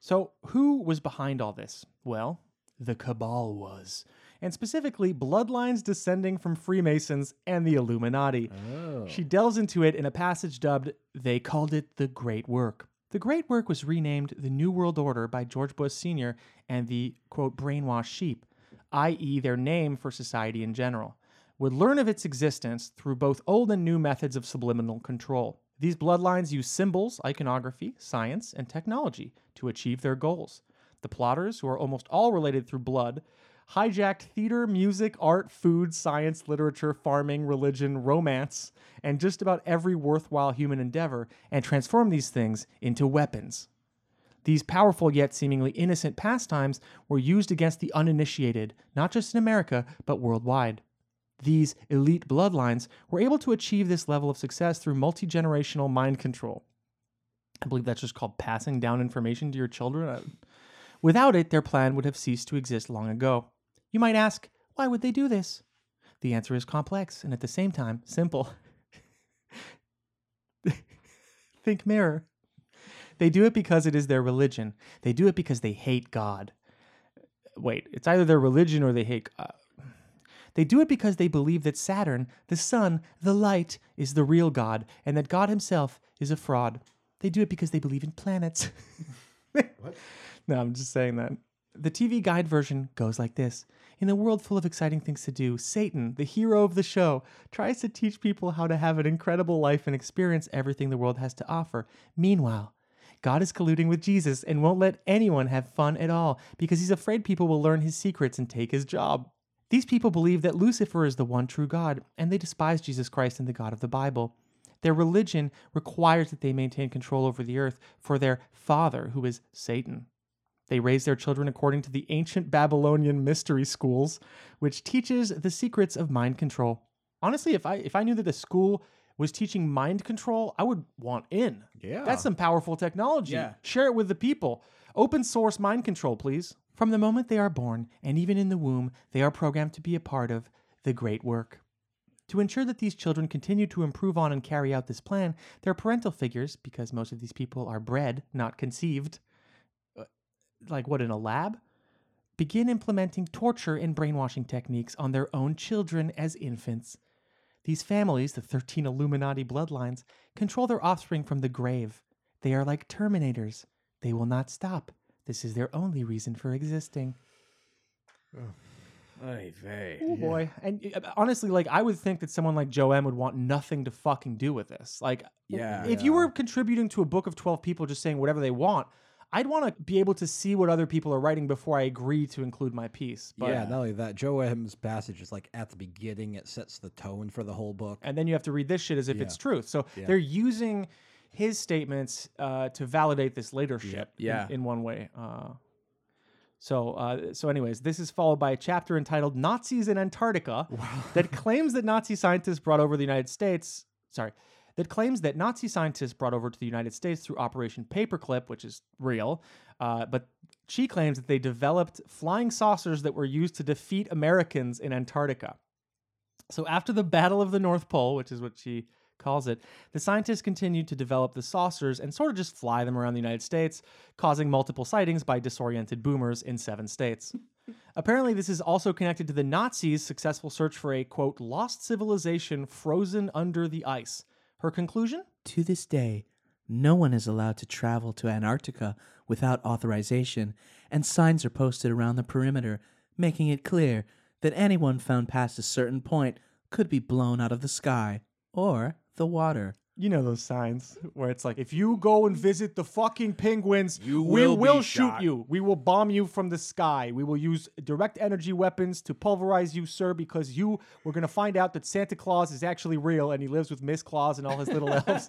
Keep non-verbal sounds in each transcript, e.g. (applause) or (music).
So, who was behind all this? Well, the Cabal was. And specifically, bloodlines descending from Freemasons and the Illuminati. Oh. She delves into it in a passage dubbed, They Called It the Great Work. The Great Work was renamed the New World Order by George Bush Sr. and the, quote, brainwashed sheep, i.e., their name for society in general, would learn of its existence through both old and new methods of subliminal control. These bloodlines use symbols, iconography, science, and technology to achieve their goals. The plotters, who are almost all related through blood, hijacked theater, music, art, food, science, literature, farming, religion, romance, and just about every worthwhile human endeavor and transformed these things into weapons. These powerful yet seemingly innocent pastimes were used against the uninitiated, not just in America, but worldwide. These elite bloodlines were able to achieve this level of success through multi generational mind control. I believe that's just called passing down information to your children. Uh, Without it, their plan would have ceased to exist long ago. You might ask, why would they do this? The answer is complex and at the same time simple. (laughs) Think mirror. They do it because it is their religion. They do it because they hate God. Wait, it's either their religion or they hate. Uh, they do it because they believe that Saturn, the sun, the light, is the real God, and that God himself is a fraud. They do it because they believe in planets. (laughs) What? No, I'm just saying that. The TV guide version goes like this In a world full of exciting things to do, Satan, the hero of the show, tries to teach people how to have an incredible life and experience everything the world has to offer. Meanwhile, God is colluding with Jesus and won't let anyone have fun at all because he's afraid people will learn his secrets and take his job. These people believe that Lucifer is the one true God, and they despise Jesus Christ and the God of the Bible. Their religion requires that they maintain control over the earth for their father, who is Satan. They raise their children according to the ancient Babylonian mystery schools, which teaches the secrets of mind control. Honestly, if I if I knew that a school was teaching mind control, I would want in. Yeah. That's some powerful technology. Yeah. Share it with the people. Open source mind control, please. From the moment they are born, and even in the womb, they are programmed to be a part of the great work. To ensure that these children continue to improve on and carry out this plan, their parental figures, because most of these people are bred, not conceived, uh, like what in a lab, begin implementing torture and brainwashing techniques on their own children as infants. These families, the 13 Illuminati bloodlines, control their offspring from the grave. They are like terminators. They will not stop. This is their only reason for existing. Ay vey. Oh boy. And uh, honestly, like I would think that someone like Joe M would want nothing to fucking do with this. Like Yeah. if you were contributing to a book of 12 people just saying whatever they want, I'd want to be able to see what other people are writing before I agree to include my piece. But yeah, not only that, Joe M's passage is like at the beginning, it sets the tone for the whole book. and then you have to read this shit as if it's truth. So Yeah. they're using his statements uh, to validate this later shit. in- Yeah. In, one way. Uh, so, uh, so, anyways, this is followed by a chapter entitled "Nazis in Antarctica" (laughs) that claims that Nazi scientists brought over the United States. Sorry, that claims that Nazi scientists brought over to the United States through Operation Paperclip, which is real, uh, but she claims that they developed flying saucers that were used to defeat Americans in Antarctica. So after the Battle of the North Pole, which is what she calls it, the scientists continued to develop the saucers and sort of just fly them around the United States, causing multiple sightings by disoriented boomers in seven states. (laughs) Apparently, this is also connected to the Nazis' successful search for a quote lost civilization frozen under the ice. Her conclusion? To this day, no one is allowed to travel to Antarctica without authorization, and signs are posted around the perimeter making it clear that anyone found past a certain point could be blown out of the sky or the water. You know those signs where it's like, if you go and visit the fucking penguins, You we will be will shoot shot." you. We will bomb you from the sky. We will use direct energy weapons to pulverize you, sir, because you we're gonna find out that Santa Claus is actually real and he lives with Miss Claus and all his little (laughs) elves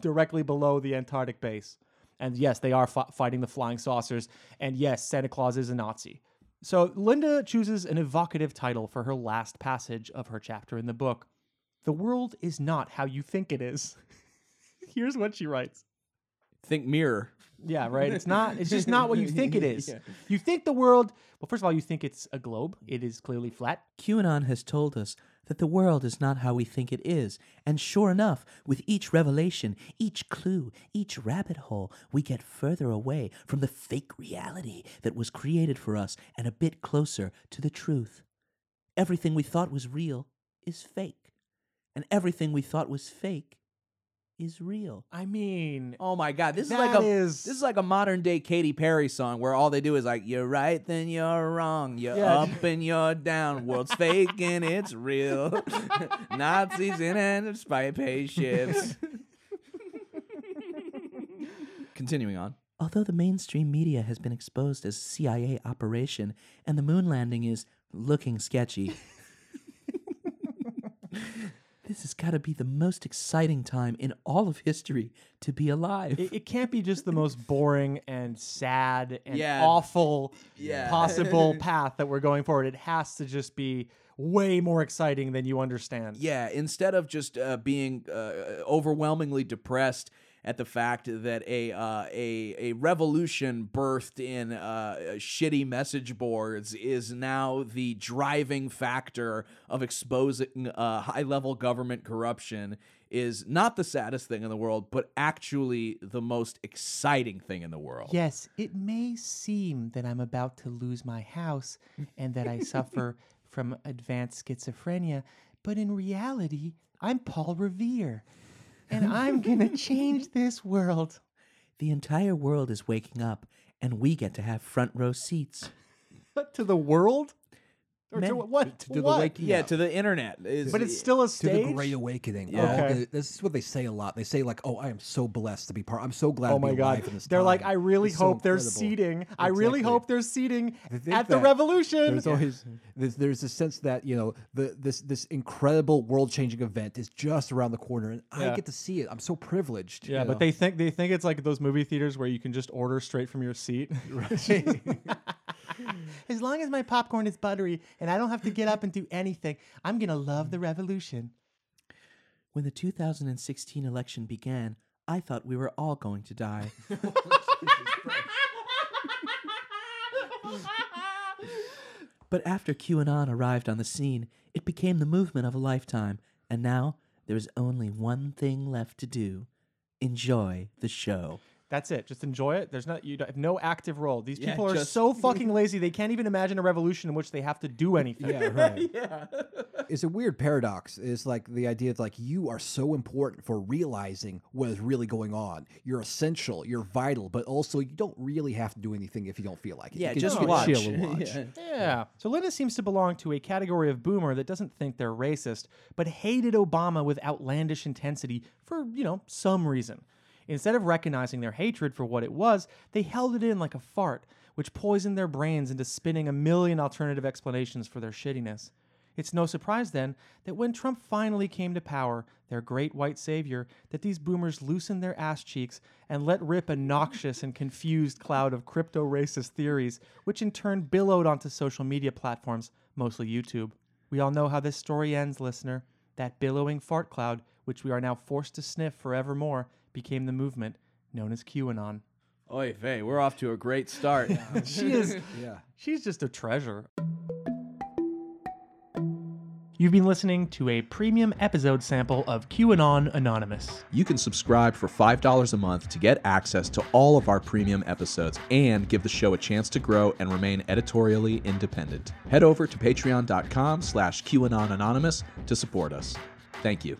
directly below the Antarctic base. And yes, they are fi- fighting the flying saucers. And yes, Santa Claus is a Nazi. So Linda chooses an evocative title for her last passage of her chapter in the book. The world is not how you think it is. (laughs) Here's what she writes. Think mirror. Yeah, right. It's not. It's just not what you think it (laughs) is. Yeah. You think the world. Well, first of all, you think it's a globe. It is clearly flat. QAnon has told us that the world is not how we think it is. And sure enough, with each revelation, each clue, each rabbit hole, we get further away from the fake reality that was created for us and a bit closer to the truth. Everything we thought was real is fake, and everything we thought was fake is real. I mean, Oh my god, this is like a is- this is like a modern day Katy Perry song where all they do is like you're right then you're wrong, you're Yeah. up and you're down, world's fake and it's real. (laughs) Nazis in and spy pay ships. Continuing on. Although the mainstream media has been exposed as CIA operation and the moon landing is looking sketchy, this has got to be the most exciting time in all of history to be alive. it, it can't be just the most (laughs) boring and sad and Yeah. awful Yeah. possible (laughs) path that we're going forward. It has to just be way more exciting than you understand. Yeah, instead of just uh, being uh, overwhelmingly depressed at the fact that a uh, a a revolution birthed in uh, shitty message boards is now the driving factor of exposing uh, high level government corruption is not the saddest thing in the world, but actually the most exciting thing in the world. Yes, it may seem that I'm about to lose my house and that I suffer (laughs) from advanced schizophrenia, but in reality, I'm Paul Revere. And I'm going to change this world. the entire world is waking up, and we get to have front row seats. What, to the world? Or to what? to the what? wake- Yeah, Yeah. to the internet. Is- But it's still a stage. to the Great Awakening. Yeah. Oh, okay. the- this is what they say a lot. They say like, "Oh, I am so blessed to be part. I'm so glad Oh to be my god! alive in this They're like. I really It's so hope there's incredible." seating. I really Exactly. hope there's seating at the revolution. There's always there's, there's a sense that you know the this this incredible world changing event is just around the corner, and Yeah. I get to see it. I'm so privileged. Yeah, but know? they think they think it's like those movie theaters where you can just order straight from your seat. (laughs) (laughs) as long as my popcorn is buttery and I don't have to get up and do anything, I'm gonna love the revolution. When the 2016 election began, I thought we were all going to die. (laughs) Oh, but after QAnon arrived on the scene, it became the movement of a lifetime, and now there is only one thing left to do enjoy the show. That's it. Just enjoy it. There's not you don't- have no active role. These Yeah, people are just- so fucking lazy they can't even imagine a revolution in which they have to do (laughs) anything. yeah, (laughs) right. yeah. (laughs) It's a weird paradox. It's like the idea of like you are so important for realizing what is really going on. You're essential. You're vital, but also you don't really have to do anything if you don't feel like it. Yeah, you can just sit, watch. chill and watch. Yeah. Yeah. So Linda seems to belong to a category of boomer that doesn't think they're racist, but hated Obama with outlandish intensity for, you know, some reason. Instead of recognizing their hatred for what it was, they held it in like a fart, which poisoned their brains into spinning a million alternative explanations for their shittiness. It's no surprise then that when Trump finally came to power, their great white savior, that these boomers loosened their ass cheeks and let rip a noxious and confused cloud of crypto racist theories, which in turn billowed onto social media platforms, mostly YouTube. We all know how this story ends, listener. That billowing fart cloud, which we are now forced to sniff forevermore, became the movement known as QAnon. Oy vey, we're off to a great start. (laughs) She is (laughs) Yeah. She's just a treasure. You've been listening to a premium episode sample of QAnon Anonymous. You can subscribe for $5 a month to get access to all of our premium episodes and give the show a chance to grow and remain editorially independent. Head over to patreon.com slash QAnon Anonymous to support us. Thank you.